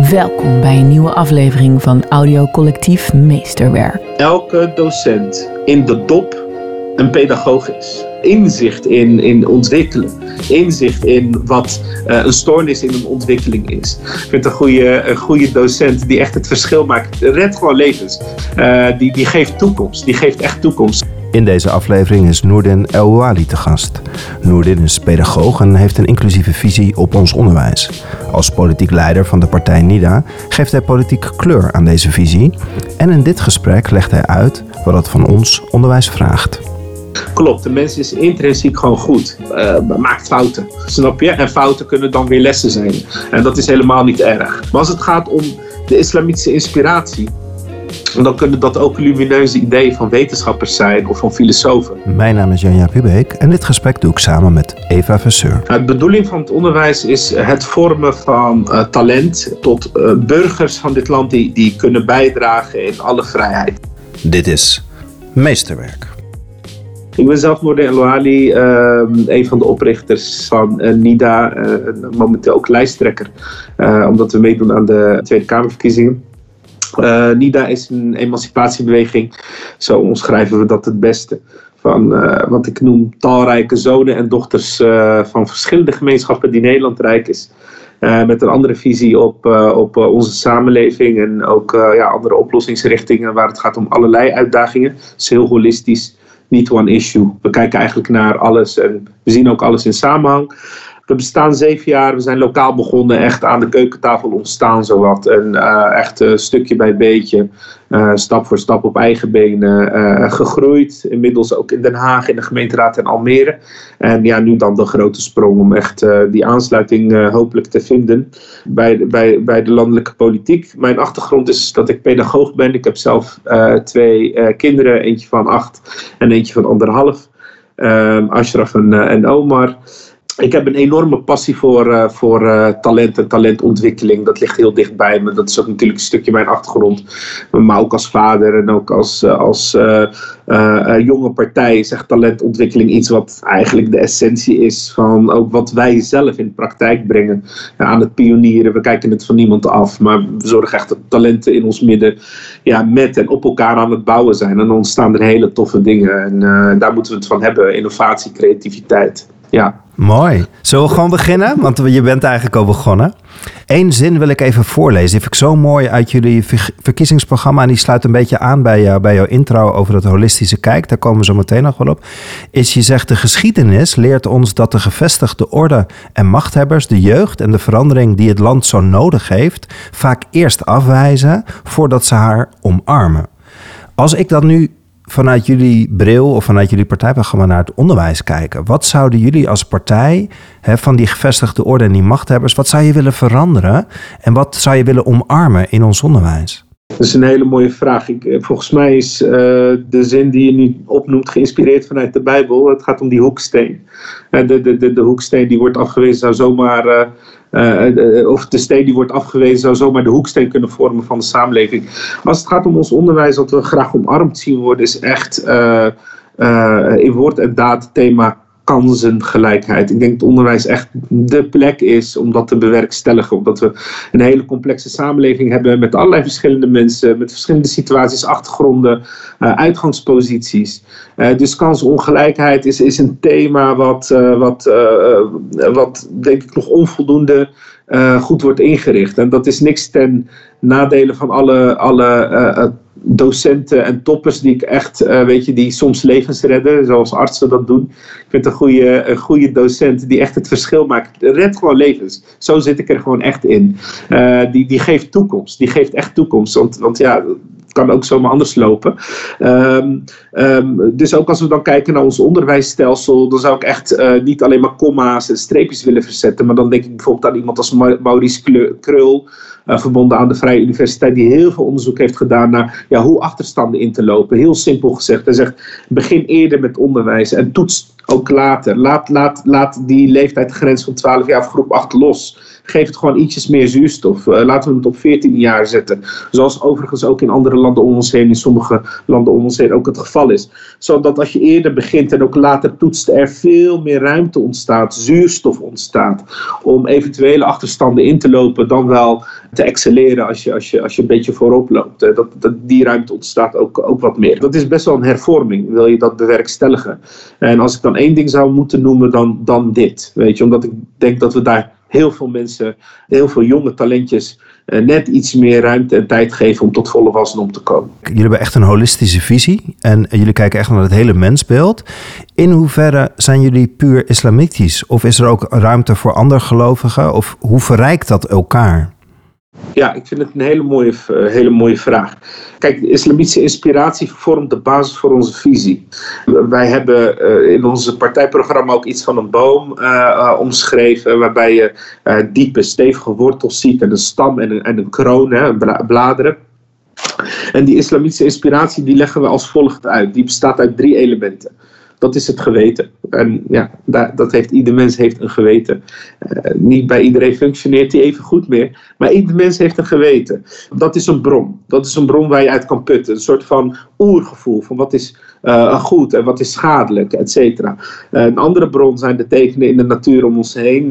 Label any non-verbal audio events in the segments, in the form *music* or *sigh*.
Welkom bij een nieuwe aflevering van Audiocollectief Meesterwerk. Elke docent in de dop een pedagoog is. Inzicht in, in ontwikkelen. Inzicht in wat uh, een stoornis in een ontwikkeling is. Ik vind een goede, een goede docent die echt het verschil maakt. Red gewoon levens. Uh, die, die geeft toekomst. Die geeft echt toekomst. In deze aflevering is Noordin El te gast. Noordin is pedagoog en heeft een inclusieve visie op ons onderwijs. Als politiek leider van de partij NIDA geeft hij politieke kleur aan deze visie. En in dit gesprek legt hij uit wat het van ons onderwijs vraagt. Klopt, de mens is intrinsiek gewoon goed. Uh, maakt fouten, snap je? En fouten kunnen dan weer lessen zijn. En dat is helemaal niet erg. Maar als het gaat om de islamitische inspiratie, dan kunnen dat ook lumineuze ideeën van wetenschappers zijn of van filosofen. Mijn naam is Janja Pubeek en dit gesprek doe ik samen met Eva Verseur. De bedoeling van het onderwijs is het vormen van uh, talent tot uh, burgers van dit land die, die kunnen bijdragen in alle vrijheid. Dit is Meesterwerk. Ik ben zelf Noorde Elouali, uh, een van de oprichters van uh, NIDA, uh, momenteel ook lijsttrekker, omdat we meedoen aan de Tweede Kamerverkiezingen. Uh, NIDA is een emancipatiebeweging, zo omschrijven we dat het beste. Van uh, wat ik noem talrijke zonen en dochters uh, van verschillende gemeenschappen die Nederland rijk is. met een andere visie op, op onze samenleving en ook ja, andere oplossingsrichtingen waar het gaat om allerlei uitdagingen. Het is heel holistisch, niet one issue. We kijken eigenlijk naar alles en we zien ook alles in samenhang. We bestaan zeven jaar. We zijn lokaal begonnen, echt aan de keukentafel ontstaan zowat. En uh, echt uh, stukje bij beetje, uh, stap voor stap op eigen benen gegroeid. Inmiddels ook in Den Haag, in de gemeenteraad en Almere. En ja, nu dan de grote sprong om echt die aansluiting hopelijk te vinden bij, bij, bij de landelijke politiek. Mijn achtergrond is dat ik pedagoog ben. Ik heb zelf twee kinderen, eentje van acht en eentje van anderhalf. Ashraf en, en Omar ik heb een enorme passie voor, uh, voor uh, talent en talentontwikkeling. Dat ligt heel dicht bij me. Dat is ook natuurlijk een stukje mijn achtergrond. Maar ook als vader en ook als, uh, als jonge partij is talentontwikkeling iets wat eigenlijk de essentie is van ook wat wij zelf in de praktijk brengen. aan het pionieren. We kijken het van niemand af. Maar we zorgen echt dat talenten in ons midden ja, met en op elkaar aan het bouwen zijn. En dan ontstaan er hele toffe dingen. En daar moeten we het van hebben. Innovatie, creativiteit. Ja. Mooi. Zullen we gewoon beginnen? Want je bent eigenlijk al begonnen. Eén zin wil ik even voorlezen. Die vind ik zo mooi uit jullie verkiezingsprogramma. En die sluit een beetje aan bij, jou, bij jouw intro over het holistische kijk. Daar komen we zo meteen nog wel op. Is je zegt, de geschiedenis leert ons dat de gevestigde orde en machthebbers... de jeugd en de verandering die het land zo nodig heeft... vaak eerst afwijzen voordat ze haar omarmen. Als ik dat nu vanuit jullie bril of vanuit jullie partijprogramma naar het onderwijs kijken. Wat zouden jullie als partij hè, van die gevestigde orde en die machthebbers, wat zou je willen veranderen en wat zou je willen omarmen in ons onderwijs? Dat is een hele mooie vraag. Ik, eh, volgens mij is uh, de zin die je nu opnoemt geïnspireerd vanuit de Bijbel. Het gaat om die hoeksteen. Uh, de, de, de, de hoeksteen die wordt afgewezen zou zomaar uh, of de steen die wordt afgewezen zou zomaar de hoeksteen kunnen vormen van de samenleving. Als het gaat om ons onderwijs, wat we graag omarmd zien worden, is echt uh, in woord en daad thema kansengelijkheid. Ik denk dat onderwijs echt de plek is om dat te bewerkstelligen. Omdat we een hele complexe samenleving hebben met allerlei verschillende mensen, met verschillende situaties, achtergronden, uh, uitgangsposities. Uh, dus kansongelijkheid is, is een thema wat, uh, wat, wat denk ik nog onvoldoende goed wordt ingericht. En dat is niks ten nadele van alle, alle docenten en toppers die ik echt, uh, weet je, die soms levens redden, zoals artsen dat doen. Ik vind een goede, een goede docent die echt het verschil maakt. Red gewoon levens. Zo zit ik er gewoon echt in. Uh, die, die geeft toekomst. Die geeft echt toekomst. Want, want ja, kan ook zomaar anders lopen. Um, um, dus ook als we dan kijken naar ons onderwijsstelsel, dan zou ik echt uh, niet alleen maar komma's en streepjes willen verzetten, maar dan denk ik bijvoorbeeld aan iemand als Maurice Krul, verbonden aan de Vrije Universiteit, die heel veel onderzoek heeft gedaan naar ja, hoe achterstanden in te lopen. Heel simpel gezegd. Hij zegt, begin eerder met onderwijs en toets ook later. Laat, laat, laat die leeftijdsgrens van 12 jaar of groep 8 los. Geef het gewoon ietsjes meer zuurstof. laten we het op 14 jaar zetten. Zoals overigens ook in andere landen om ons heen, in sommige landen om ons heen ook het geval is. Zodat als je eerder begint en ook later toetst, er veel meer ruimte ontstaat, zuurstof ontstaat. Om eventuele achterstanden in te lopen, dan wel te excelleren als je, als je, als je een beetje voorop loopt. Dat, dat, die ruimte ontstaat ook, ook wat meer. Dat is best wel een hervorming, wil je dat bewerkstelligen. En als ik dan één ding zou moeten noemen, dan, dan dit. Weet je, omdat ik denk dat we daar heel veel mensen, heel veel jonge talentjes eh, net iets meer ruimte en tijd geven om tot volle wasdom te komen. Jullie hebben echt een holistische visie en jullie kijken echt naar het hele mensbeeld. In hoeverre zijn jullie puur islamitisch? Of is er ook ruimte voor andere gelovigen? Of hoe verrijkt dat elkaar? Ja, ik vind het een hele mooie, eh, hele mooie vraag. Kijk, de islamitische inspiratie vormt de basis voor onze visie. Wij hebben uh, in onze partijprogramma ook iets van een boom uh, omschreven, waarbij je diepe, stevige wortels ziet en een stam en een, en een kroon, hè, bladeren. En die islamitische inspiratie die leggen we als volgt uit. Die bestaat uit drie elementen dat is het geweten. En ja, dat heeft, ieder mens heeft een geweten. Uh, niet bij iedereen functioneert die even goed meer, maar ieder mens heeft een geweten. Dat is een bron. Dat is een bron waar je uit kan putten. Een soort van oergevoel van wat is uh, goed en wat is schadelijk, et cetera. Uh, een andere bron zijn de tekenen in de natuur om ons heen,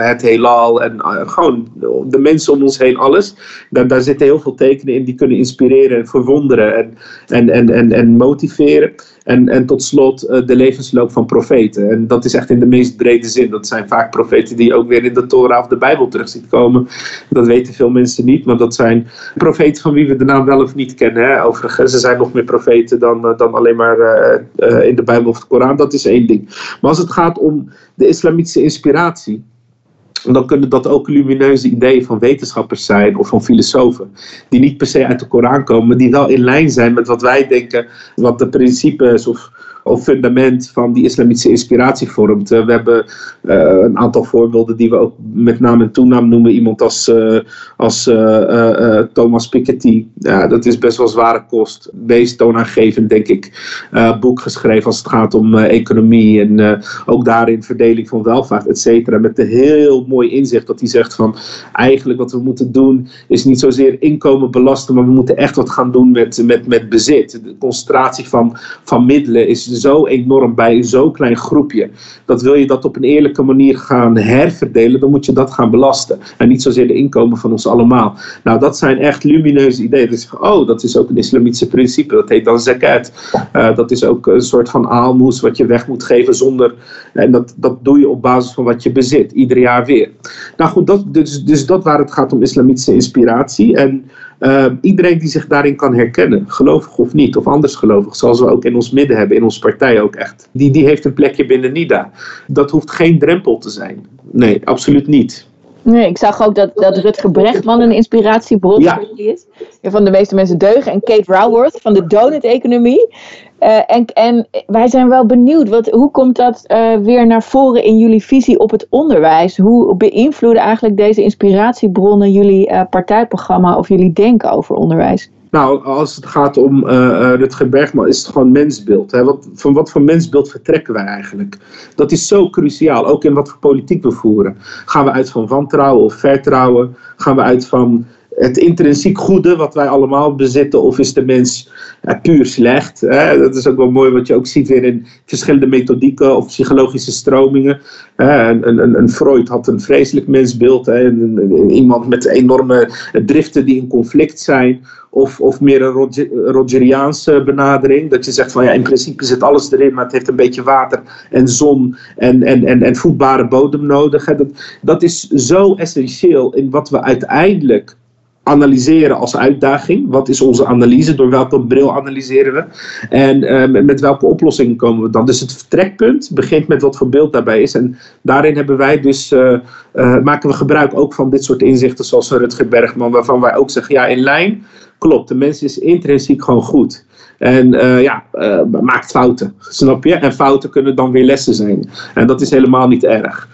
het heelal en gewoon de mensen om ons heen, alles. Daar, daar zitten heel veel tekenen in die kunnen inspireren en verwonderen en, en, en, en, en motiveren. En, en tot slot uh, de levensloop van profeten. En dat is echt in de meest brede zin. Dat zijn vaak profeten die je ook weer in de Torah of de Bijbel terug ziet komen. Dat weten veel mensen niet, maar dat zijn profeten van wie we de naam wel of niet kennen. Hè. Overigens, er zijn nog meer profeten dan, uh, dan alleen maar uh, in de Bijbel of de Koran. Dat is één ding. Maar als het gaat om de islamitische inspiratie dan kunnen dat ook lumineuze ideeën van wetenschappers zijn of van filosofen. Die niet per se uit de Koran komen, maar die wel in lijn zijn met wat wij denken, wat de principes of of fundament van die islamitische inspiratie vormt. Eh, we hebben eh, een aantal voorbeelden die we ook met naam en toenaam noemen. Iemand als, uh, als Thomas Piketty. Ja, dat is best wel zware kost. Meest toonaangevend, denk ik, boek geschreven als het gaat om economie en ook daarin verdeling van welvaart, et cetera. Met een heel mooi inzicht dat hij zegt van eigenlijk wat we moeten doen is niet zozeer inkomen belasten, maar we moeten echt wat gaan doen met, met, met bezit. De concentratie van, van middelen is zo enorm bij een zo klein groepje. Dat wil je dat op een eerlijke manier gaan herverdelen, dan moet je dat gaan belasten. En niet zozeer de inkomen van ons allemaal. Nou, dat zijn echt lumineuze ideeën. Dus, oh, dat is ook een islamitische principe. Dat heet dan zakat. Uh, dat is ook een soort van aalmoes wat je weg moet geven zonder. En dat, dat doe je op basis van wat je bezit, ieder jaar weer. Nou goed, dat, dus, dus dat waar het gaat om islamitische inspiratie. En uh, iedereen die zich daarin kan herkennen, gelovig of niet, of anders gelovig, zoals we ook in ons midden hebben, in onze partij ook echt, die, die heeft een plekje binnen NIDA. Dat hoeft geen drempel te zijn. Nee, absoluut niet. Nee, ik zag ook dat, dat Rutger Brechtman een inspiratiebron ja. is. Van de meeste mensen deugen. En Kate Raworth van de donut-economie. Uh, en, en wij zijn wel benieuwd, wat, hoe komt dat uh, weer naar voren in jullie visie op het onderwijs? Hoe beïnvloeden eigenlijk deze inspiratiebronnen jullie uh, partijprogramma of jullie denken over onderwijs? Nou, als het gaat om uh, Rutger Bergman, is het gewoon mensbeeld. Hè? Wat, van wat voor mensbeeld vertrekken wij eigenlijk? Dat is zo cruciaal, ook in wat voor politiek we voeren. Gaan we uit van wantrouwen of vertrouwen? Gaan we uit van het intrinsiek goede wat wij allemaal bezitten, of is de mens puur slecht? Hè? Dat is ook wel mooi wat je ook ziet weer in verschillende methodieken of psychologische stromingen. Een, een, een, Freud had een vreselijk mensbeeld, hè? Iemand met enorme driften die in conflict zijn. Of, of meer een Rogeriaanse benadering. Dat je zegt van ja, in principe zit alles erin, maar het heeft een beetje water en zon en, en, en, en voedbare bodem nodig. Dat, dat is zo essentieel in wat we uiteindelijk analyseren als uitdaging. Wat is onze analyse? Door welke bril analyseren we? En uh, met welke oplossingen komen we dan? Dus het vertrekpunt begint met wat voor beeld daarbij is. En daarin hebben wij dus, uh, uh, maken we gebruik ook van dit soort inzichten zoals Rutger Bergman, waarvan wij ook zeggen, ja, in lijn klopt, de mens is intrinsiek gewoon goed. En ja, maakt fouten, snap je? En fouten kunnen dan weer lessen zijn. En dat is helemaal niet erg.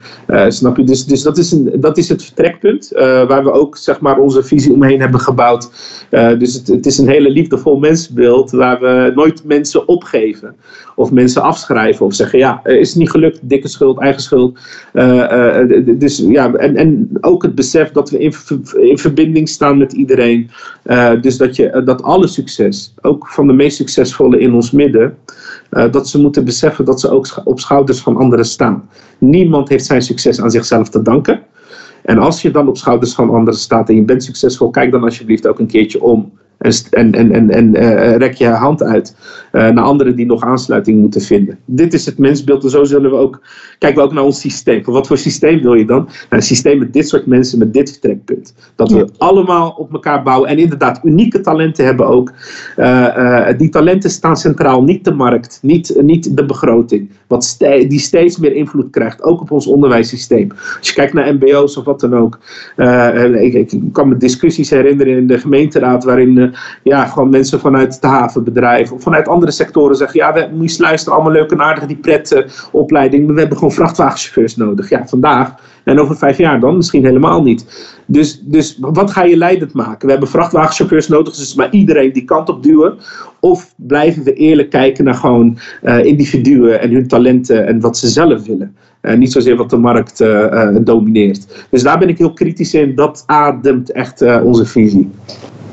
snap je? Dus, dus dat, is een, dat is het vertrekpunt waar we ook zeg maar, onze visie omheen hebben gebouwd. dus het, het is een hele liefdevol mensbeeld waar we nooit mensen opgeven of mensen afschrijven of zeggen ja, is het niet gelukt, dikke schuld, eigen schuld. dus ja, en, en ook het besef dat we in, in verbinding staan met iedereen. Dus dat, je, dat alle succes, ook van de meest succesvolle in ons midden, dat ze moeten beseffen dat ze ook op schouders van anderen staan. Niemand heeft zijn succes aan zichzelf te danken. En als je dan op schouders van anderen staat en je bent succesvol, kijk dan alsjeblieft ook een keertje om en, en, en, en uh, rek je hand uit uh, naar anderen die nog aansluiting moeten vinden. Dit is het mensbeeld en zo zullen we ook kijken we ook naar ons systeem. Wat voor systeem wil je dan? Nou, een systeem met dit soort mensen, met dit vertrekpunt. Dat we allemaal op elkaar bouwen en inderdaad unieke talenten hebben ook. Uh, die talenten staan centraal, niet de markt, niet, niet de begroting. Wat die steeds meer invloed krijgt, ook op ons onderwijssysteem. Als je kijkt naar MBO's of wat dan ook. Ik, ik, kan me discussies herinneren in de gemeenteraad waarin ja, gewoon mensen vanuit het havenbedrijf of vanuit andere sectoren zeggen: ja, we moeten luisteren, allemaal leuk en aardig, die pretopleiding, maar we hebben gewoon vrachtwagenchauffeurs nodig. Ja, vandaag en over vijf jaar dan misschien helemaal niet. Dus, dus wat ga je leidend maken? We hebben vrachtwagenchauffeurs nodig, dus maar iedereen die kant op duwen. Of blijven we eerlijk kijken naar gewoon uh, individuen en hun talenten en wat ze zelf willen? Uh, niet zozeer wat de markt uh, domineert. Dus daar ben ik heel kritisch in. Dat ademt echt onze visie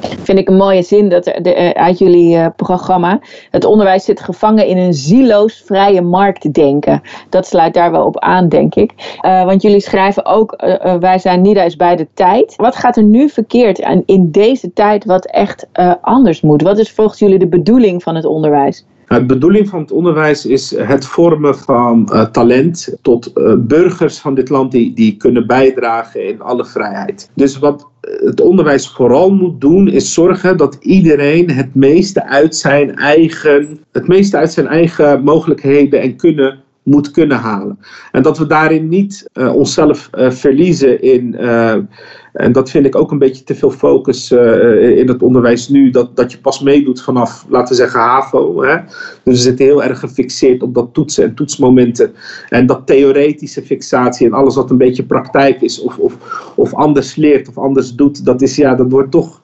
vind ik een mooie zin dat er, de, eh, uit jullie uh, programma. Het onderwijs zit gevangen in een zieloos vrije marktdenken. Dat sluit daar wel op aan, denk ik. Uh, want jullie schrijven ook, wij zijn niet eens bij de tijd. Wat gaat er nu verkeerd en in deze tijd wat echt anders moet? Wat is volgens jullie de bedoeling van het onderwijs? De bedoeling van het onderwijs is het vormen van uh, talent tot uh, burgers van dit land die, die kunnen bijdragen in alle vrijheid. Dus wat het onderwijs vooral moet doen, is zorgen dat iedereen het meeste uit zijn eigen, het meeste uit zijn eigen mogelijkheden en kunnen moet kunnen halen. En dat we daarin niet onszelf verliezen in, en dat vind ik ook een beetje te veel focus in het onderwijs nu, dat, dat je pas meedoet vanaf, laten we zeggen, HAVO. Hè? Dus we zitten heel erg gefixeerd op dat toetsen en toetsmomenten. En dat theoretische fixatie en alles wat een beetje praktijk is, of, of, of anders leert of anders doet, dat, is, ja, dat wordt toch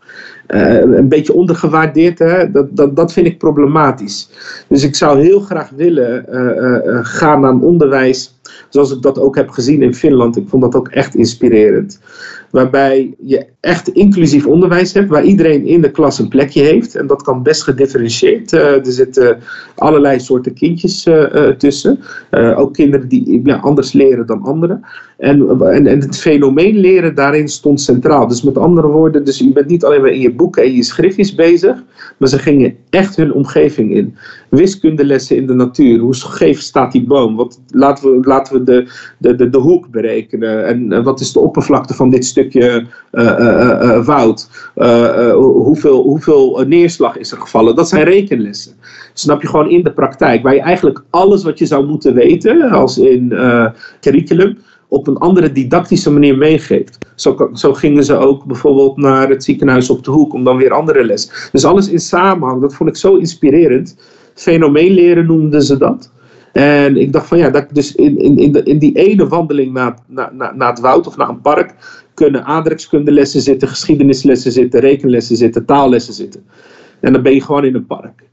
uh, een beetje ondergewaardeerd. Hè? Dat, dat, dat vind ik problematisch. Dus ik zou heel graag willen uh, uh, gaan naar onderwijs zoals ik dat ook heb gezien in Finland. Ik vond dat ook echt inspirerend waarbij je echt inclusief onderwijs hebt, waar iedereen in de klas een plekje heeft. En dat kan best gedifferentieerd. Uh, er zitten allerlei soorten kindjes uh, uh, tussen. ook kinderen die anders leren dan anderen. En, en, en, het fenomeen leren daarin stond centraal. Dus met andere woorden, dus je bent niet alleen maar in je boeken en je schriftjes bezig, maar ze gingen echt hun omgeving in. Wiskundelessen in de natuur. Hoe scheef staat die boom? Wat, laten we, laten we de, de, de, hoek berekenen. En wat is de oppervlakte van dit stuk? stukje uh, woud. hoeveel, hoeveel neerslag is er gevallen? Dat zijn rekenlessen. Snap je gewoon in de praktijk. Waar je eigenlijk alles wat je zou moeten weten, als in curriculum, op een andere didactische manier meegeeft. Zo, zo, gingen ze ook bijvoorbeeld naar het ziekenhuis op de hoek om dan weer andere les. Dus alles in samenhang, dat vond ik zo inspirerend. Fenomeenleren noemden ze dat. En ik dacht van ja, dat dus in, in, in, de, in die ene wandeling naar, naar, naar het woud of naar een park kunnen aardrijkskundelessen zitten, geschiedenislessen zitten, rekenlessen zitten, taallessen zitten. En dan ben je gewoon in een park.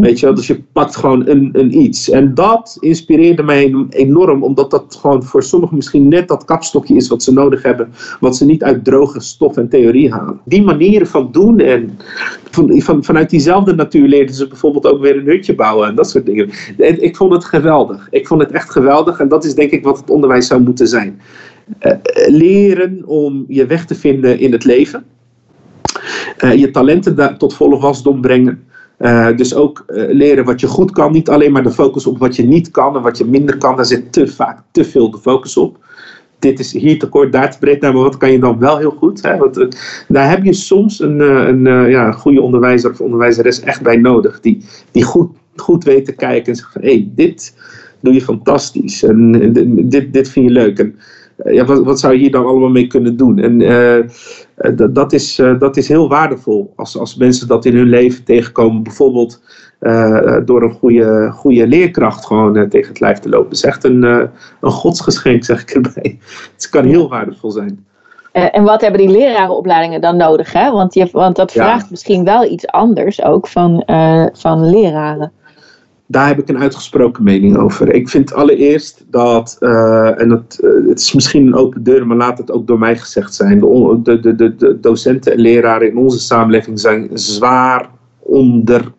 Weet je dus je pakt gewoon een, een iets. En dat inspireerde mij enorm, omdat dat gewoon voor sommigen misschien net dat kapstokje is wat ze nodig hebben, wat ze niet uit droge stof en theorie halen. Die manieren van doen en van, van, vanuit diezelfde natuur leerden ze bijvoorbeeld ook weer een hutje bouwen en dat soort dingen. En ik vond het geweldig. Ik vond het echt geweldig en dat is denk ik wat het onderwijs zou moeten zijn. Uh, leren om je weg te vinden in het leven. Uh, je talenten daar tot volle wasdom brengen. Uh, dus ook leren wat je goed kan. Niet alleen maar de focus op wat je niet kan en wat je minder kan. Daar zit te vaak te veel de focus op. Dit is hier te kort, daar te breed. Maar wat kan je dan wel heel goed? Hè? Want, daar heb je soms een, een ja, goede onderwijzer of onderwijzeres echt bij nodig. Die, die goed, goed weet te kijken en zegt van... Hé, hey, dit doe je fantastisch. En dit, dit vind je leuk. En, ja, wat, wat, zou je hier dan allemaal mee kunnen doen? En dat, is, uh, dat is heel waardevol als, als mensen dat in hun leven tegenkomen. Bijvoorbeeld door een goede, goede leerkracht gewoon tegen het lijf te lopen. Het is echt een, een godsgeschenk, zeg ik erbij. *laughs* Het kan heel waardevol zijn. en wat hebben die lerarenopleidingen dan nodig? Hè? Want, je, want dat vraagt misschien wel iets anders ook van, van leraren daar heb ik een uitgesproken mening over. Ik vind allereerst dat, uh, en het, uh, het is misschien een open deur, maar laat het ook door mij gezegd zijn. De, de, de, de docenten en leraren in onze samenleving zijn zwaar onder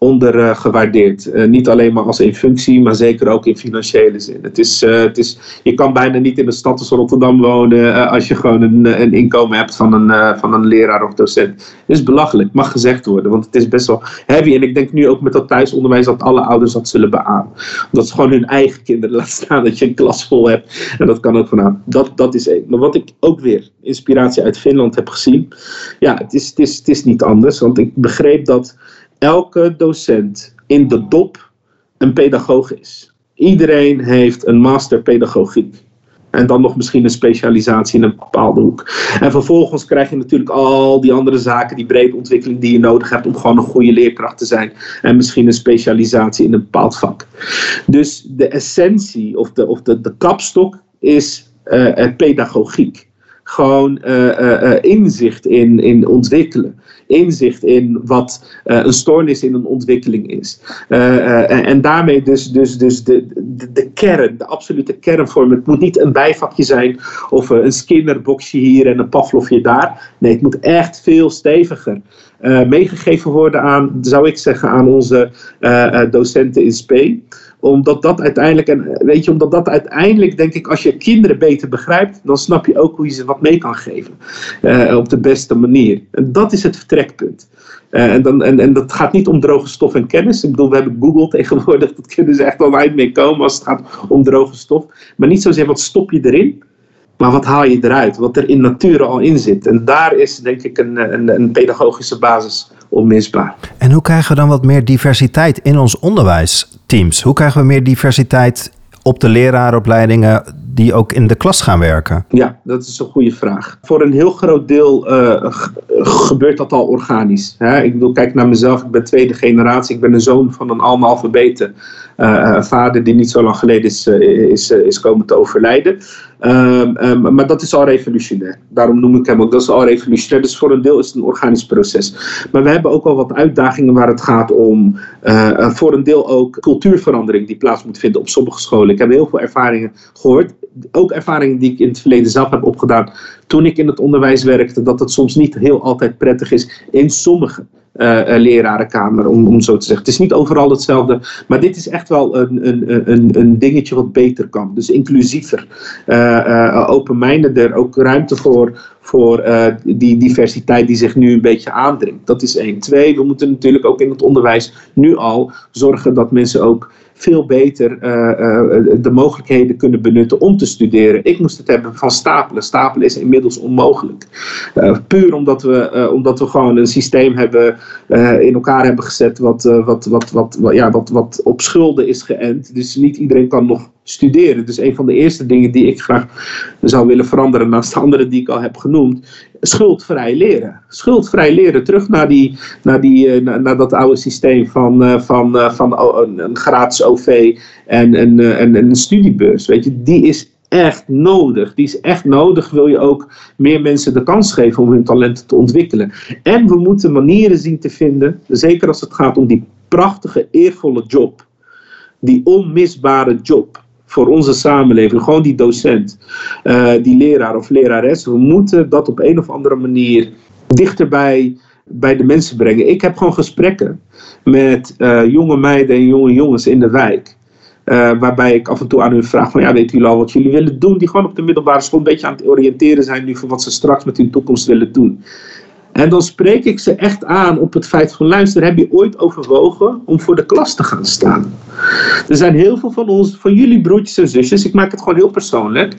ondergewaardeerd. Uh, niet alleen maar als in functie, maar zeker ook in financiële zin. Het is, uh, het is, je kan bijna niet in de stad als Rotterdam wonen uh, als je gewoon een, een inkomen hebt van een, van een leraar of docent. Het is belachelijk, mag gezegd worden, want het is best wel heavy. En ik denk nu ook met dat thuisonderwijs dat alle ouders dat zullen beamen. Omdat ze gewoon hun eigen kinderen laten staan, dat je een klas vol hebt. En dat kan ook vanavond. Dat, dat is één. Maar wat ik ook weer inspiratie uit Finland heb gezien, ja, het is, het is, het is niet anders. Want ik begreep dat elke docent in de dop een pedagoog is. Iedereen heeft een master pedagogiek. En dan nog misschien een specialisatie in een bepaalde hoek. En vervolgens krijg je natuurlijk al die andere zaken, die brede ontwikkeling die je nodig hebt om gewoon een goede leerkracht te zijn. En misschien een specialisatie in een bepaald vak. Dus de essentie of de, of de, de kapstok is uh, pedagogiek gewoon uh, uh, inzicht in, in ontwikkelen. Inzicht in wat een stoornis in een ontwikkeling is. En, en, daarmee dus, dus, dus de, de, de, kern, de absolute kernvorm. Het moet niet een bijvakje zijn of een Skinnerboxje hier en een Pavlovje daar. Nee, het moet echt veel steviger meegegeven worden aan, zou ik zeggen, aan onze docenten in SP omdat dat uiteindelijk, en weet je, omdat dat uiteindelijk, denk ik, als je kinderen beter begrijpt, dan snap je ook hoe je ze wat mee kan geven. Uh, op de beste manier. En dat is het vertrekpunt. Uh, en, dan, en, en dat gaat niet om droge stof en kennis. Ik bedoel, we hebben Google *laughs* tegenwoordig, dat kunnen ze echt wel uit mee komen als het gaat om droge stof. Maar niet zozeer wat stop je erin, maar wat haal je eruit? Wat er in nature al in zit. En daar is denk ik een, een, een pedagogische basis onmisbaar. En hoe krijgen we dan wat meer diversiteit in ons onderwijsteams? Hoe krijgen we meer diversiteit op de leraaropleidingen die ook in de klas gaan werken? Ja, dat is een goede vraag. Voor een heel groot deel uh, gebeurt dat al organisch. Hè? Ik bedoel, kijk naar mezelf. Ik ben tweede generatie. Ik ben een zoon van een analfabete uh, vader die niet zo lang geleden is, is, is komen te overlijden. Um, um, maar dat is al revolutionair. Daarom noem ik hem ook, dat is al revolutionair. Dus voor een deel is het een organisch proces. Maar we hebben ook al wat uitdagingen waar het gaat om, voor een deel ook cultuurverandering die plaats moet vinden op sommige scholen. Ik heb heel veel ervaringen gehoord. Ook ervaringen die ik in het verleden zelf heb opgedaan toen ik in het onderwijs werkte. Dat het soms niet heel altijd prettig is in sommige lerarenkamer, om, om zo te zeggen. Het is niet overal hetzelfde, maar dit is echt wel een, een, een, een dingetje wat beter kan. Dus inclusiever, uh, open-mindeder, ook ruimte voor, voor die diversiteit die zich nu een beetje aandringt. Dat is één. Twee, we moeten natuurlijk ook in het onderwijs nu al zorgen dat mensen ook veel beter uh, uh, de mogelijkheden kunnen benutten om te studeren. Ik moest het hebben van stapelen. Stapelen is inmiddels onmogelijk. Uh, puur omdat we, omdat we gewoon een systeem hebben, in elkaar hebben gezet wat, wat, wat, wat, ja, wat, wat op schulden is geënt. Dus niet iedereen kan nog studeren. Dus een van de eerste dingen die ik graag zou willen veranderen, naast de andere die ik al heb genoemd, schuldvrij leren. Schuldvrij leren, terug naar, die, naar, die, naar, naar dat oude systeem van, van, van een, een gratis OV en een, en een studiebeurs. Weet je, die is echt nodig. Die is echt nodig, wil je ook meer mensen de kans geven om hun talenten te ontwikkelen. En we moeten manieren zien te vinden, zeker als het gaat om die prachtige, eervolle job. Die onmisbare job voor onze samenleving, gewoon die docent, uh, die leraar of lerares. We moeten dat op een of andere manier dichterbij bij de mensen brengen. Ik heb gewoon gesprekken met uh, jonge meiden en jonge jongens in de wijk. Uh, waarbij ik af en toe aan hun vraag van ja, weten jullie al wat jullie willen doen? Die gewoon op de middelbare school een beetje aan het oriënteren zijn nu voor wat ze straks met hun toekomst willen doen. En dan spreek ik ze echt aan op het feit van luister, heb je ooit overwogen om voor de klas te gaan staan? Er zijn heel veel van ons, van jullie broertjes en zusjes, ik maak het gewoon heel persoonlijk,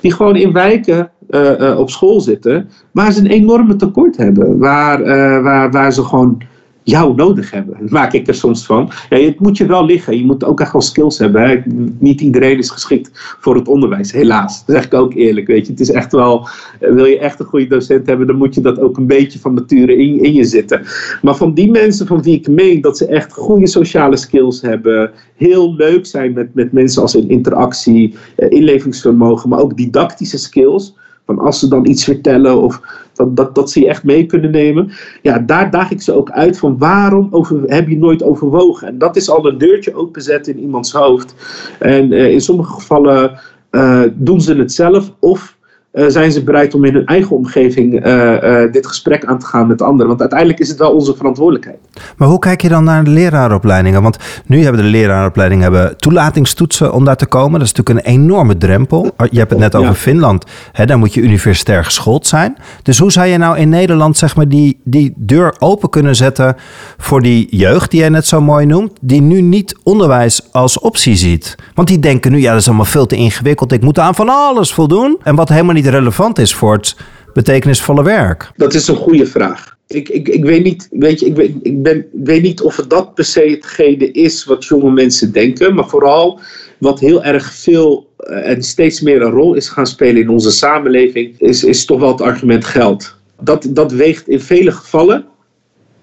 die gewoon in wijken uh, uh, op school zitten waar ze een enorme tekort hebben. Waar, uh, waar, waar ze gewoon jou nodig hebben. Dat *laughs* maak ik er soms van. Ja, het moet je wel liggen. Je moet ook echt wel skills hebben. Niet iedereen is geschikt voor het onderwijs, helaas. Dat zeg ik ook eerlijk. Weet je. Het is echt wel, wil je echt een goede docent hebben, dan moet je dat ook een beetje van nature in, in je zitten. Maar van die mensen van wie ik meen dat ze echt goede sociale skills hebben, heel leuk zijn met, met mensen als in interactie, eh, inlevingsvermogen, maar ook didactische skills. Van als ze dan iets vertellen of dat, dat, dat ze je echt mee kunnen nemen. Ja, daar daag ik ze ook uit van waarom over, heb je nooit overwogen? En dat is al een deurtje openzetten in iemands hoofd. En uh, in sommige gevallen uh, doen ze het zelf of uh, zijn ze bereid om in hun eigen omgeving uh, uh, dit gesprek aan te gaan met anderen. Want uiteindelijk is het wel onze verantwoordelijkheid. Maar hoe kijk je dan naar de leraaropleidingen? Want nu hebben de leraaropleidingen hebben toelatingstoetsen om daar te komen. Dat is natuurlijk een enorme drempel. Je hebt het net over ja. Finland. Hè, daar moet je universitair geschoold zijn. Dus hoe zou je nou in Nederland zeg maar, die, die deur open kunnen zetten voor die jeugd die jij net zo mooi noemt, die nu niet onderwijs als optie ziet? Want die denken nu, ja, dat is allemaal veel te ingewikkeld. Ik moet aan van alles voldoen. En wat helemaal niet relevant is voor het betekenisvolle werk? Dat is een goede vraag. Ik, ik, ik weet niet, weet je, ik, weet, ik ben, weet niet of het dat per se hetgene is wat jonge mensen denken, maar vooral wat heel erg veel en steeds meer een rol is gaan spelen in onze samenleving, is, is toch wel het argument geld. Dat, dat weegt in vele gevallen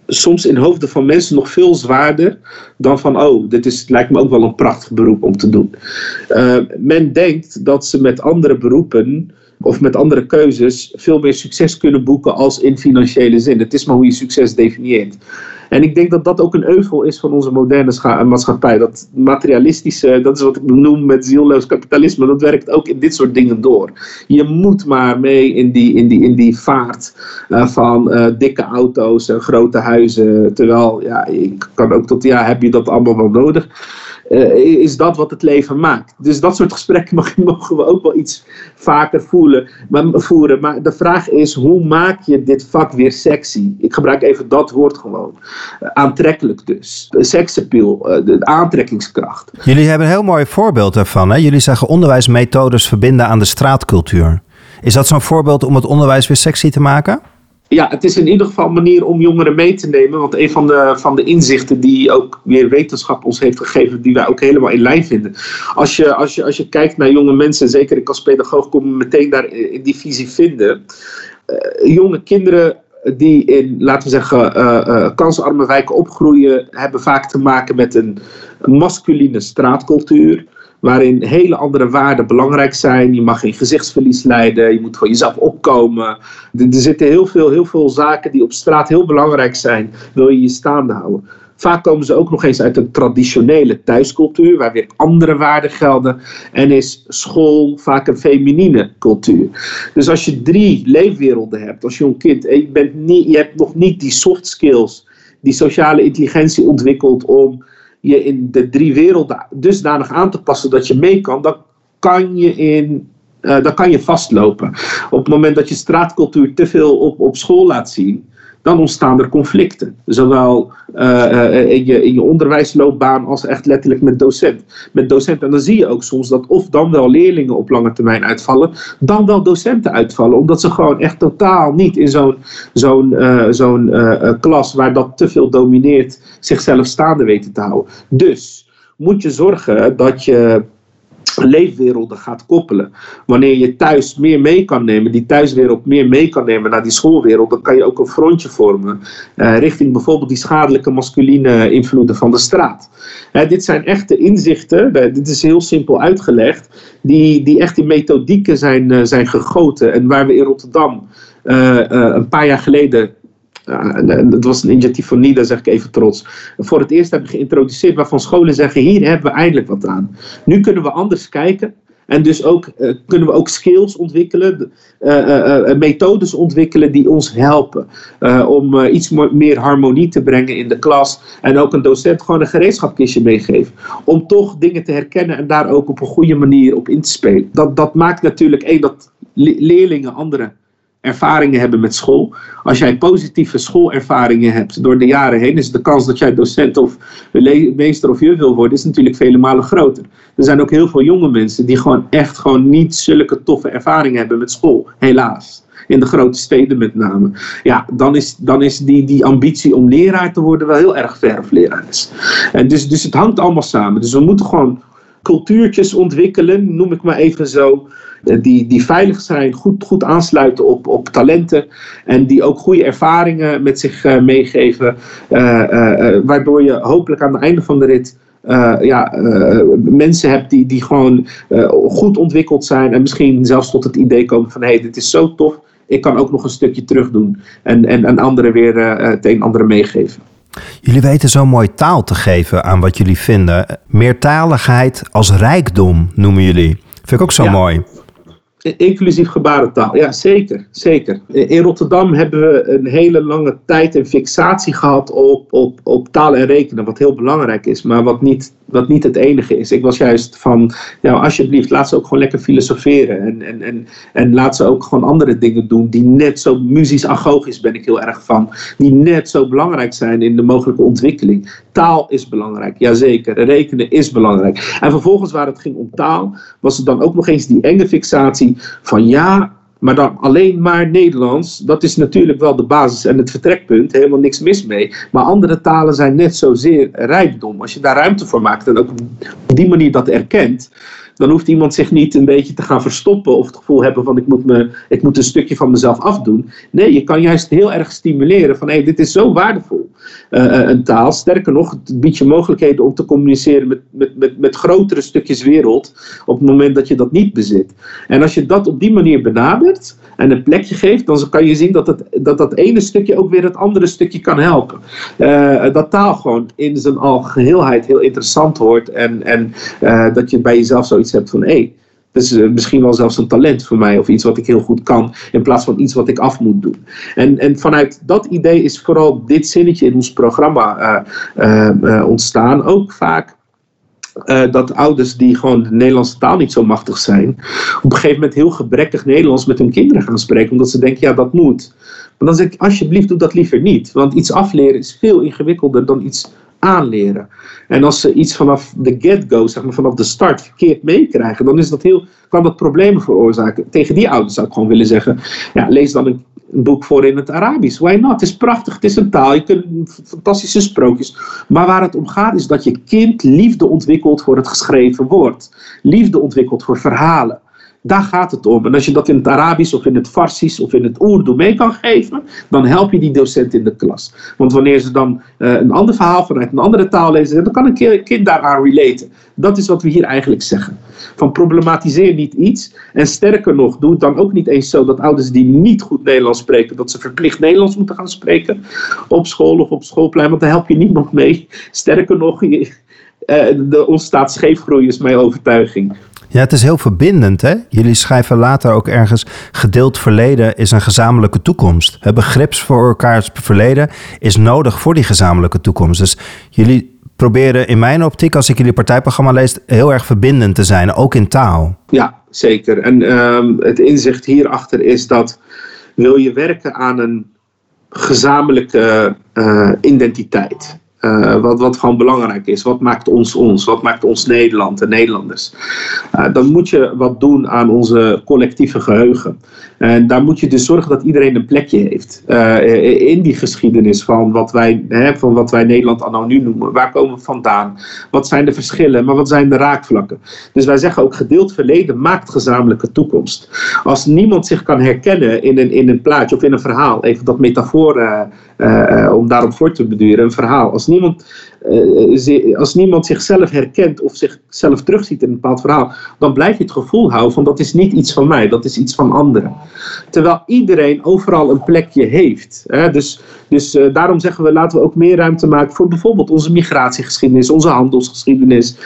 soms in hoofden van mensen nog veel zwaarder dan van, oh, dit is, lijkt me ook wel een prachtig beroep om te doen. Uh, men denkt dat ze met andere beroepen of met andere keuzes veel meer succes kunnen boeken als in financiële zin. Het is maar hoe je succes definieert. En ik denk dat dat ook een euvel is van onze moderne maatschappij. Dat materialistische, dat is wat ik noem met zielloos kapitalisme, dat werkt ook in dit soort dingen door. Je moet maar mee in die, in die, in die vaart uh, van uh, dikke auto's en grote huizen. Terwijl, ja, ik kan ook tot, ja, heb je dat allemaal wel nodig? Uh, is dat wat het leven maakt. Dus dat soort gesprekken *laughs* mogen we ook wel iets vaker voelen, maar, voeren. Maar de vraag is, hoe maak je dit vak weer sexy? Ik gebruik even dat woord gewoon. Uh, aantrekkelijk dus. Seksappeal, uh, de aantrekkingskracht. Jullie hebben een heel mooi voorbeeld daarvan. Hè? Jullie zeggen onderwijsmethodes verbinden aan de straatcultuur. Is dat zo'n voorbeeld om het onderwijs weer sexy te maken? Ja, het is in ieder geval een manier om jongeren mee te nemen. Want een van de, van de inzichten die ook weer wetenschap ons heeft gegeven, die wij ook helemaal in lijn vinden. Als je, als je, als je kijkt naar jonge mensen, zeker ik als pedagoog kom meteen daar in die visie vinden. Uh, jonge kinderen die in, laten we zeggen, uh, kansarme wijken opgroeien, hebben vaak te maken met een, een masculine straatcultuur waarin hele andere waarden belangrijk zijn. Je mag geen gezichtsverlies leiden, je moet voor jezelf opkomen. Er, zitten heel veel, heel veel zaken die op straat heel belangrijk zijn, wil je je staande houden. Vaak komen ze ook nog eens uit een traditionele thuiscultuur, waar weer andere waarden gelden. En is school vaak een feminine cultuur. Dus als je drie leefwerelden hebt als jong kind je, bent niet, je hebt nog niet die soft skills, die sociale intelligentie ontwikkeld om je in de drie werelden dusdanig aan te passen dat je mee kan, dan kan je in. Uh, dan kan je vastlopen. Op het moment dat je straatcultuur te veel op, op school laat zien, dan ontstaan er conflicten. Zowel uh, uh, in, je, in je onderwijsloopbaan als echt letterlijk met docent. Met docent. En dan zie je ook soms dat of dan wel leerlingen op lange termijn uitvallen, dan wel docenten uitvallen. Omdat ze gewoon echt totaal niet in zo'n zo'n uh, zo'n klas waar dat te veel domineert, zichzelf staande weten te houden. Dus moet je zorgen dat je leefwerelden gaat koppelen. Wanneer je thuis meer mee kan nemen, die thuiswereld meer mee kan nemen naar die schoolwereld, dan kan je ook een frontje vormen uh, richting bijvoorbeeld die schadelijke masculine invloeden van de straat. Dit zijn echte inzichten, dit is heel simpel uitgelegd, die, die echt in methodieken zijn, zijn gegoten en waar we in Rotterdam een paar jaar geleden dat was een initiatief van NIDA, zeg ik even trots. Voor het eerst hebben we geïntroduceerd waarvan scholen zeggen: hier hebben we eindelijk wat aan. Nu kunnen we anders kijken. En dus ook, uh, kunnen we ook skills ontwikkelen, uh, methodes ontwikkelen die ons helpen. om iets meer harmonie te brengen in de klas. En ook een docent gewoon een gereedschapkistje meegeven. Om toch dingen te herkennen en daar ook op een goede manier op in te spelen. Dat, dat maakt natuurlijk één dat leerlingen andere ervaringen hebben met school. Als jij positieve schoolervaringen hebt door de jaren heen, is de kans dat jij docent of meester of juf wil worden, is natuurlijk vele malen groter. Er zijn ook heel veel jonge mensen die gewoon echt gewoon niet zulke toffe ervaringen hebben met school, helaas. in de grote steden met name. Ja, dan is, dan is die, die ambitie om leraar te worden wel heel erg ver of leraar. En dus, dus het hangt allemaal samen. Dus we moeten gewoon cultuurtjes ontwikkelen, noem ik maar even zo. Eh, die, die veilig zijn, goed, goed aansluiten op, op talenten. En die ook goede ervaringen met zich uh, meegeven. Uh, waardoor je hopelijk aan het einde van de rit. ja, mensen hebt die, die gewoon goed ontwikkeld zijn. En misschien zelfs tot het idee komen van hé, hey, dit is zo tof. Ik kan ook nog een stukje terug doen. En, en, en anderen weer het een andere meegeven. Jullie weten zo mooi taal te geven aan wat jullie vinden. Meertaligheid als rijkdom noemen jullie. Vind ik ook zo mooi. Inclusief gebarentaal, ja zeker, zeker. In Rotterdam hebben we een hele lange tijd een fixatie gehad op, op, op taal en rekenen, wat heel belangrijk is, maar wat niet, wat niet het enige is. Ik was juist van, ja, alsjeblieft, laat ze ook gewoon lekker filosoferen en, en, en, en laat ze ook gewoon andere dingen doen die net zo muzisch agogisch ben ik heel erg van, die net zo belangrijk zijn in de mogelijke ontwikkeling. Taal is belangrijk, jazeker, rekenen is belangrijk. En vervolgens waar het ging om taal, was het dan ook nog eens die enge fixatie van ja, maar dan alleen maar Nederlands. Dat is natuurlijk wel de basis en het vertrekpunt. Helemaal niks mis mee. Maar andere talen zijn net zozeer rijkdom. Als je daar ruimte voor maakt en ook op die manier dat erkent dan hoeft iemand zich niet een beetje te gaan verstoppen of het gevoel hebben van ik moet, me, ik moet een stukje van mezelf afdoen. Nee, je kan juist heel erg stimuleren van hé, hey, dit is zo waardevol, uh, een taal. Sterker nog, het biedt je mogelijkheden om te communiceren met, met, met, met grotere stukjes wereld op het moment dat je dat niet bezit. En als je dat op die manier benadert, en een plekje geeft, dan kan je zien dat het, dat, dat ene stukje ook weer het andere stukje kan helpen. Uh, dat taal gewoon in zijn algeheelheid heel interessant wordt en, en dat je bij jezelf zoiets hebt van hé, hey, dat is uh, misschien wel zelfs een talent voor mij of iets wat ik heel goed kan in plaats van iets wat ik af moet doen. En, en vanuit dat idee is vooral dit zinnetje in ons programma ontstaan. Ook vaak dat ouders die gewoon de Nederlandse taal niet zo machtig zijn, op een gegeven moment heel gebrekkig Nederlands met hun kinderen gaan spreken, omdat ze denken, ja, dat moet. Maar dan zeg ik, alsjeblieft, doe dat liever niet. Want iets afleren is veel ingewikkelder dan iets aanleren. En als ze iets vanaf de get-go, zeg maar vanaf de start, verkeerd meekrijgen, dan is dat heel, kan dat problemen veroorzaken. Tegen die ouders zou ik gewoon willen zeggen, ja, lees dan een een boek voor in het Arabisch. Why not? Het is prachtig, het is een taal, je kunt fantastische sprookjes. Maar waar het om gaat is dat je kind liefde ontwikkelt voor het geschreven woord. Liefde ontwikkelt voor verhalen. Daar gaat het om. En als je dat in het Arabisch of in het Farsisch of in het Urdu mee kan geven, dan help je die docent in de klas. Want wanneer ze dan uh, een ander verhaal vanuit een andere taal lezen, dan kan een kind daaraan relaten. Dat is wat we hier eigenlijk zeggen. Van problematiseer niet iets. En sterker nog, doe het dan ook niet eens zo dat ouders die niet goed Nederlands spreken, dat ze verplicht Nederlands moeten gaan spreken op school of op schoolplein, want daar help je niemand mee. Sterker nog, je, er ontstaat scheefgroei, is mijn overtuiging. Ja, het is heel verbindend. Hè? Jullie schrijven later ook ergens: gedeeld verleden is een gezamenlijke toekomst. Het begrip voor elkaars verleden is nodig voor die gezamenlijke toekomst. Dus jullie proberen in mijn optiek, als ik jullie partijprogramma lees, heel erg verbindend te zijn, ook in taal. Ja, zeker. En um, het inzicht hierachter is dat wil je werken aan een gezamenlijke uh, identiteit. Uh, wat, wat gewoon belangrijk is. Wat maakt ons ons? Wat maakt ons Nederland en Nederlanders? Uh, dan moet je wat doen aan onze collectieve geheugen. En daar moet je dus zorgen dat iedereen een plekje heeft. Uh, in die geschiedenis van wat, wij, hè, van wat wij Nederland anno nu noemen. Waar komen we vandaan? Wat zijn de verschillen? Maar wat zijn de raakvlakken? Dus wij zeggen ook gedeeld verleden maakt gezamenlijke toekomst. Als niemand zich kan herkennen in een, in een plaatje of in een verhaal. Even dat metafoor om daarop voor te beduren. Een verhaal. Als niemand, uh, als niemand zichzelf herkent of zichzelf terugziet in een bepaald verhaal, dan blijf je het gevoel houden van dat is niet iets van mij, dat is iets van anderen. Terwijl iedereen overal een plekje heeft. Hè? Dus, dus daarom zeggen we laten we ook meer ruimte maken voor bijvoorbeeld onze migratiegeschiedenis, onze handelsgeschiedenis,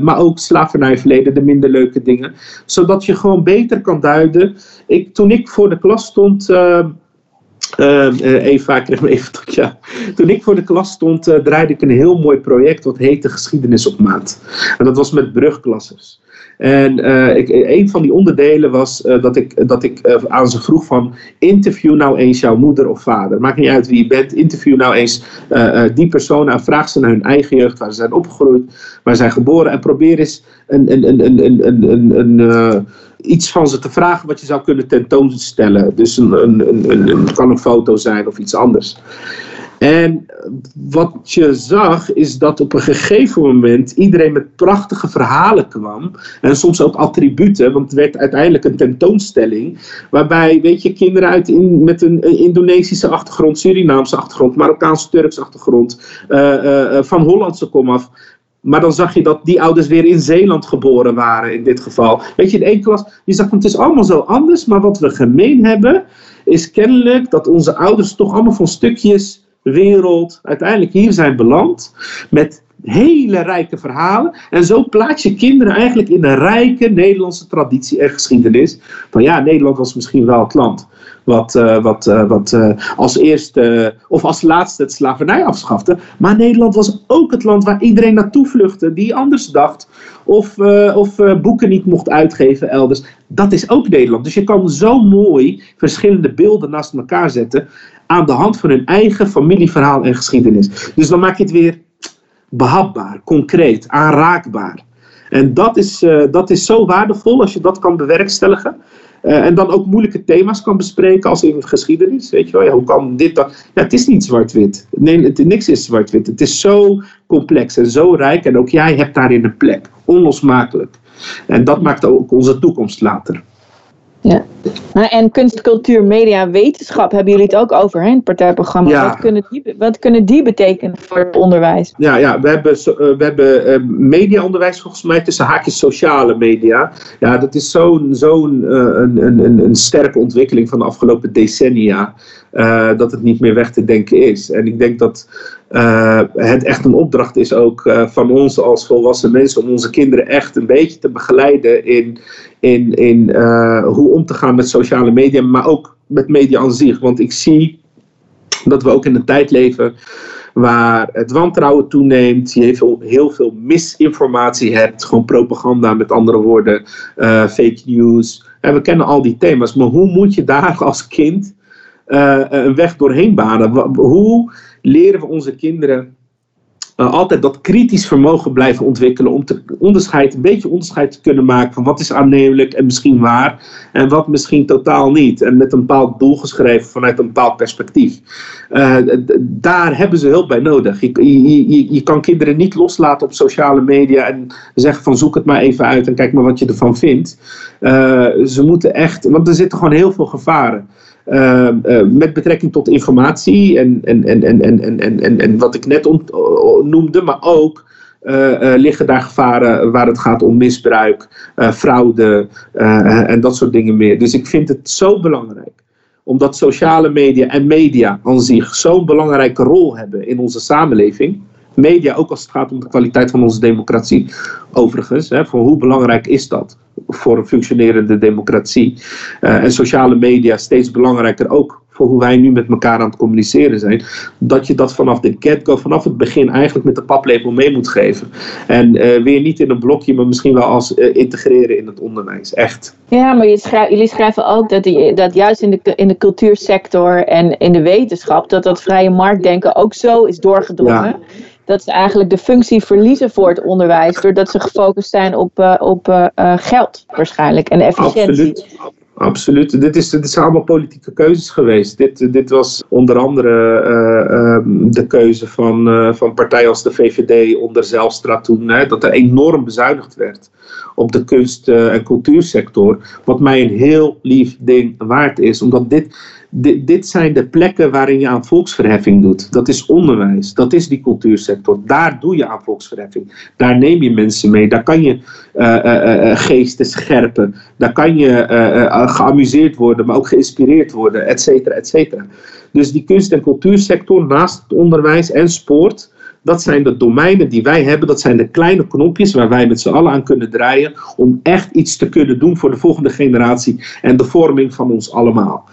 maar ook slavernijverleden, de minder leuke dingen. Zodat je gewoon beter kan duiden. Ik, toen ik voor de klas stond uh, Eva, ik kreeg me even tot ja. Toen ik voor de klas stond, uh, draaide ik een heel mooi project wat heette Geschiedenis op Maat. En dat was met brugklassers. En ik, een van die onderdelen was dat ik, dat ik aan ze vroeg van interview nou eens jouw moeder of vader. Maakt niet uit wie je bent, interview nou eens die persoon en vraag ze naar hun eigen jeugd, waar ze zijn opgegroeid, waar ze zijn geboren en probeer eens een, een, een, een, een, een, een iets van ze te vragen wat je zou kunnen tentoonstellen. Dus een, een, een, een, kan een foto zijn of iets anders. En wat je zag is dat op een gegeven moment iedereen met prachtige verhalen kwam. En soms ook attributen, want het werd uiteindelijk een tentoonstelling. Waarbij, weet je, kinderen uit in, met een Indonesische achtergrond, Surinaamse achtergrond, Marokkaanse, Turkse achtergrond, uh, uh, van Hollandse komaf. Maar dan zag je dat die ouders weer in Zeeland geboren waren in dit geval. Weet je, in één klas, je zag het is allemaal zo anders. Maar wat we gemeen hebben, is kennelijk dat onze ouders toch allemaal van stukjes wereld uiteindelijk hier zijn beland. Met hele rijke verhalen. En zo plaats je kinderen eigenlijk in een rijke Nederlandse traditie en geschiedenis. Van ja, Nederland was misschien wel het land wat, uh, wat, uh, wat uh, als eerste of als laatste het slavernij afschafte. Maar Nederland was ook het land waar iedereen naartoe vluchtte die anders dacht. Of, of boeken niet mocht uitgeven elders. Dat is ook Nederland. Dus je kan zo mooi verschillende beelden naast elkaar zetten aan de hand van hun eigen familieverhaal en geschiedenis. Dus dan maak je het weer behapbaar, concreet, aanraakbaar. En dat is, dat is zo waardevol als je dat kan bewerkstelligen. Uh, en dan ook moeilijke thema's kan bespreken als in geschiedenis. Weet je wel, hoe kan dit dan? Ja, het is niet zwart-wit. Nee, het, niks is zwart-wit. Het is zo complex en zo rijk. En ook jij hebt daarin een plek. Onlosmakelijk. En dat maakt ook onze toekomst later. Ja. En kunst, cultuur, media, wetenschap hebben jullie het ook over hè, in het partijprogramma. Ja. Wat, kunnen die, wat kunnen die betekenen voor het onderwijs? Ja, ja we hebben, uh, we hebben uh, mediaonderwijs volgens mij tussen haakjes sociale media. Ja, dat is zo'n zo'n uh, een, een, een sterke ontwikkeling van de afgelopen decennia. dat het niet meer weg te denken is. En ik denk dat het echt een opdracht is ook van ons als volwassen mensen om onze kinderen echt een beetje te begeleiden in, in, in hoe om te gaan met sociale media, maar ook met media aan zich. Want ik zie dat we ook in een tijd leven waar het wantrouwen toeneemt, je heel veel, misinformatie hebt, gewoon propaganda met andere woorden, uh, fake news. En we kennen al die thema's, maar hoe moet je daar als kind uh, een weg doorheen banen? Hoe leren we onze kinderen uh, altijd dat kritisch vermogen blijven ontwikkelen om te onderscheid, een beetje onderscheid te kunnen maken van wat is aannemelijk en misschien waar en wat misschien totaal niet. En met een bepaald doel geschreven vanuit een bepaald perspectief. Uh, daar hebben ze hulp bij nodig. Je, je, je, kan kinderen niet loslaten op sociale media en zeggen van zoek het maar even uit en kijk maar wat je ervan vindt. Uh, ze moeten echt, want er zitten gewoon heel veel gevaren. Uh, uh, met betrekking tot informatie en, en, en, en, en, en, en, en wat ik net noemde, maar ook uh, liggen daar gevaren waar het gaat om misbruik, fraude en dat soort dingen meer. Dus ik vind het zo belangrijk omdat sociale media en media aan zich zo'n belangrijke rol hebben in onze samenleving. Media, ook als het gaat om de kwaliteit van onze democratie. Overigens, hè, voor hoe belangrijk is dat? voor een functionerende democratie. Uh, en sociale media steeds belangrijker ook voor hoe wij nu met elkaar aan het communiceren zijn. Dat je dat vanaf de get-go, vanaf het begin eigenlijk met de paplepel mee moet geven. En uh, weer niet in een blokje, maar misschien wel als uh, integreren in het onderwijs. Echt. Ja, maar je schrijf, jullie schrijven ook dat, die, dat juist in de, in de cultuursector en in de wetenschap, dat dat vrije marktdenken ook zo is doorgedrongen. Ja dat ze eigenlijk de functie verliezen voor het onderwijs. Doordat ze gefocust zijn op, uh, op uh, geld waarschijnlijk en efficiëntie. Absoluut. Absoluut. Dit, is, dit zijn allemaal politieke keuzes geweest. Dit, dit was onder andere uh, de keuze van, van partijen als de VVD onder Zelstra toen. Hè, dat er enorm bezuinigd werd op de kunst- en cultuursector. Wat mij een heel lief ding waard is. Omdat dit, dit, dit zijn de plekken waarin je aan volksverheffing doet. Dat is onderwijs, dat is die cultuursector. Daar doe je aan volksverheffing. Daar neem je mensen mee. Daar kan je uh, uh, geesten scherpen. Daar kan je geamuseerd worden, maar ook geïnspireerd worden, et cetera, et cetera. Dus die kunst- en cultuursector naast het onderwijs en sport dat zijn de domeinen die wij hebben. Dat zijn de kleine knopjes waar wij met z'n allen aan kunnen draaien. Om echt iets te kunnen doen voor de volgende generatie. En de vorming van ons allemaal.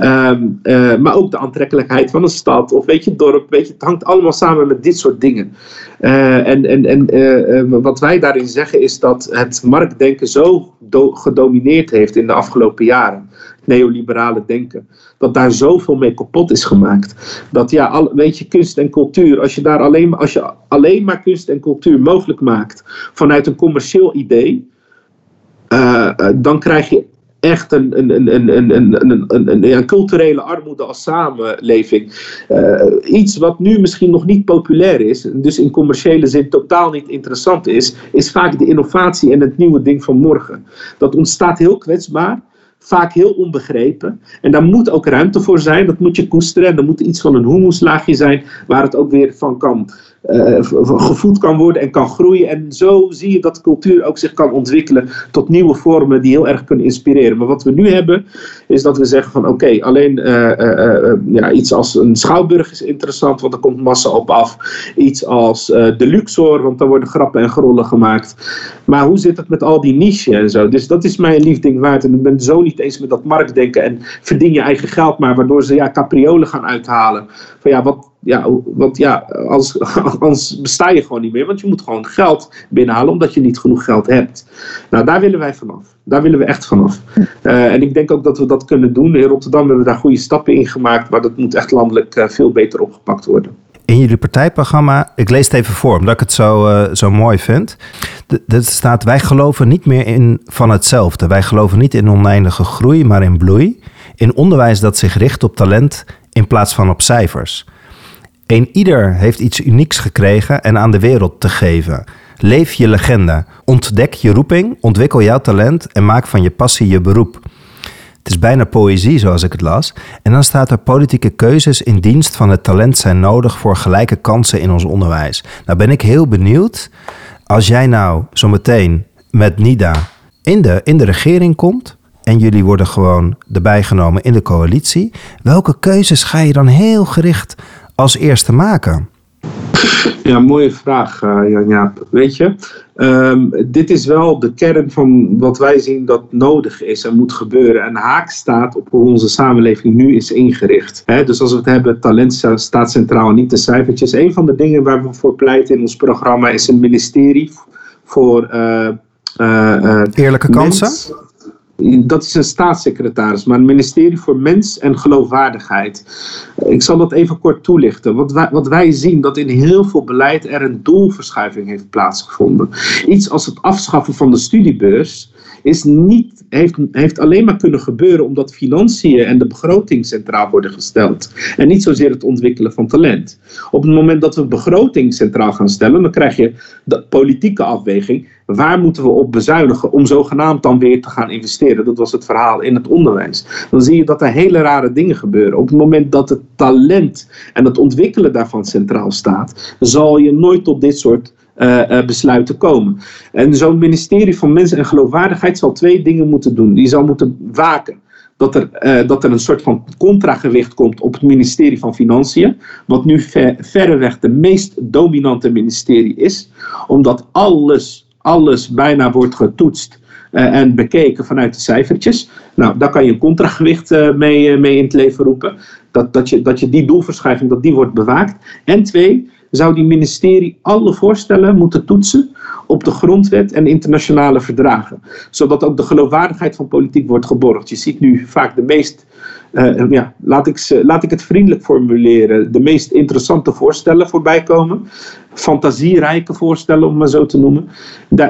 Um, uh, maar ook de aantrekkelijkheid van een stad. Of weet je, dorp. Weet je, het hangt allemaal samen met dit soort dingen. Uh, en en, en uh, wat wij daarin zeggen is dat het marktdenken zo gedomineerd heeft in de afgelopen jaren neoliberale denken. Dat daar zoveel mee kapot is gemaakt. Dat ja, al, weet je, kunst en cultuur, als je daar alleen, als je alleen maar kunst en cultuur mogelijk maakt vanuit een commercieel idee. dan krijg je echt een, een, een, een, een, een, een, een, culturele armoede als samenleving. iets wat nu misschien nog niet populair is, dus in commerciële zin totaal niet interessant is, is vaak de innovatie en het nieuwe ding van morgen. Dat ontstaat heel kwetsbaar vaak heel onbegrepen. En daar moet ook ruimte voor zijn, dat moet je koesteren. En er moet iets van een humuslaagje zijn waar het ook weer van kan uh, gevoed kan worden en kan groeien. En zo zie je dat cultuur ook zich kan ontwikkelen tot nieuwe vormen die heel erg kunnen inspireren. Maar wat we nu hebben, is dat we zeggen van oké, alleen uh, ja, iets als een schouwburg is interessant, want er komt massa op af. Iets als de Luxor, want daar worden grappen en grollen gemaakt. Maar hoe zit het met al die niche en zo? Dus dat is mijn liefding waard. En ik ben zo niet eens met dat marktdenken en verdien je eigen geld maar, waardoor ze ja, capriolen gaan uithalen. Van ja, wat, ja, want ja, als, *laughs* anders besta je gewoon niet meer. Want je moet gewoon geld binnenhalen omdat je niet genoeg geld hebt. Nou, daar willen wij vanaf. Daar willen we echt vanaf. Uh, en ik denk ook dat we dat kunnen doen. In Rotterdam hebben we daar goede stappen in gemaakt. Maar dat moet echt landelijk uh, veel beter opgepakt worden. In jullie partijprogramma, ik lees het even voor, omdat ik het zo, uh, zo mooi vind. Er staat, wij geloven niet meer in van hetzelfde. Wij geloven niet in oneindige groei, maar in bloei. In onderwijs dat zich richt op talent in plaats van op cijfers. Een ieder heeft iets unieks gekregen en aan de wereld te geven. Leef je legende. Ontdek je roeping, ontwikkel jouw talent en maak van je passie je beroep. Het is bijna poëzie zoals ik het las. En dan staat er politieke keuzes in dienst van het talent zijn nodig voor gelijke kansen in ons onderwijs. Nou ben ik heel benieuwd, als jij nou zometeen met NIDA in de, in de regering komt en jullie worden gewoon erbij genomen in de coalitie, welke keuzes ga je dan heel gericht als eerste maken? Ja, mooie vraag, uh, Jan-Jaap. Weet je, um, dit is wel de kern van wat wij zien dat nodig is en moet gebeuren. En haak staat op hoe onze samenleving nu is ingericht. He, dus als we het hebben, talent staat centraal niet de cijfertjes. Een van de dingen waar we voor pleiten in ons programma is een ministerie voor... Uh, uh, Eerlijke kansen? Dat is een staatssecretaris, maar een ministerie voor mens en geloofwaardigheid. Ik zal dat even kort toelichten. Wat wij, wat wij zien, dat in heel veel beleid er een doelverschuiving heeft plaatsgevonden. Iets als het afschaffen van de studiebeurs is niet, heeft, heeft alleen maar kunnen gebeuren omdat financiën en de begroting centraal worden gesteld. En niet zozeer het ontwikkelen van talent. Op het moment dat we begroting centraal gaan stellen, dan krijg je de politieke afweging. Waar moeten we op bezuinigen om zogenaamd dan weer te gaan investeren? Dat was het verhaal in het onderwijs. Dan zie je dat er hele rare dingen gebeuren. Op het moment dat het talent en het ontwikkelen daarvan centraal staat, zal je nooit tot dit soort besluiten komen. En zo'n ministerie van Mensen en Geloofwaardigheid zal twee dingen moeten doen. Die zal moeten waken dat er, uh, dat er een soort van contragewicht komt op het ministerie van Financiën, wat nu ver, verreweg de meest dominante ministerie is, omdat alles, alles bijna wordt getoetst en bekeken vanuit de cijfertjes. Nou, daar kan je een contragewicht mee, mee in het leven roepen. Dat, dat, je, dat je die doelverschuiving, dat die wordt bewaakt. En twee, zou die ministerie alle voorstellen moeten toetsen op de grondwet en internationale verdragen. Zodat ook de geloofwaardigheid van politiek wordt geborgd. Je ziet nu vaak de meest, uh, ja, laat, ik, laat ik het vriendelijk formuleren, de meest interessante voorstellen voorbij komen. Fantasierijke voorstellen, om maar zo te noemen.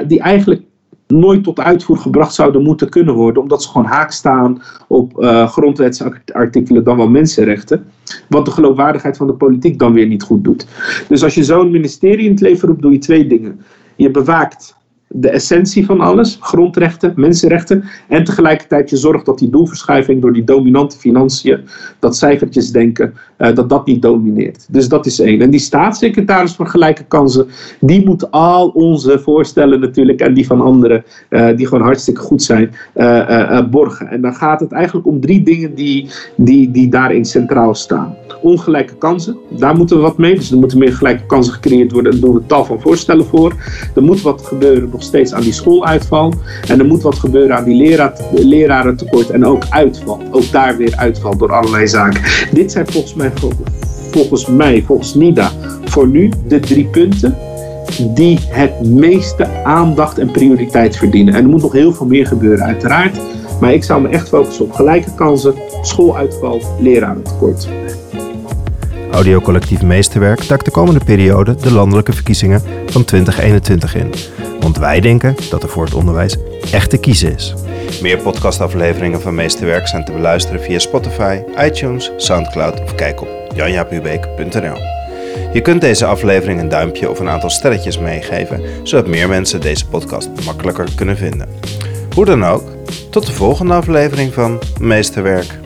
Die eigenlijk nooit tot uitvoer gebracht zouden moeten kunnen worden, omdat ze gewoon haak staan op uh, grondwetsartikelen dan wel mensenrechten, wat de geloofwaardigheid van de politiek dan weer niet goed doet. Dus als je zo'n ministerie in het leven roept, doe je twee dingen. Je bewaakt de essentie van alles, grondrechten, mensenrechten. En tegelijkertijd je zorgt dat die doelverschuiving door die dominante financiën, dat cijfertjes denken, uh, dat dat niet domineert. Dus dat is één. En die staatssecretaris voor gelijke kansen, die moet al onze voorstellen natuurlijk en die van anderen, uh, die gewoon hartstikke goed zijn, uh, borgen. En dan gaat het eigenlijk om drie dingen die, die, die daarin centraal staan. Ongelijke kansen, daar moeten we wat mee. Dus er moeten meer gelijke kansen gecreëerd worden. Daar doen we tal van voorstellen voor. Er moet wat gebeuren nog steeds aan die schooluitval. En er moet wat gebeuren aan die lerarentekort en ook uitval. Ook daar weer uitval door allerlei zaken. Dit zijn volgens mij, volgens mij, volgens NIDA, voor nu de drie punten die het meeste aandacht en prioriteit verdienen. En er moet nog heel veel meer gebeuren, uiteraard. Maar ik zou me echt focussen op gelijke kansen, schooluitval, lerarentekort. Audiocollectief Meesterwerk tak de komende periode de landelijke verkiezingen van 2021 in. Want wij denken dat er voor het onderwijs echt te kiezen is. Meer podcastafleveringen van Meesterwerk zijn te beluisteren via Spotify, iTunes, Soundcloud of kijk op janjapubeek.nl. Je kunt deze aflevering een duimpje of een aantal sterretjes meegeven, zodat meer mensen deze podcast makkelijker kunnen vinden. Hoe dan ook, tot de volgende aflevering van Meesterwerk.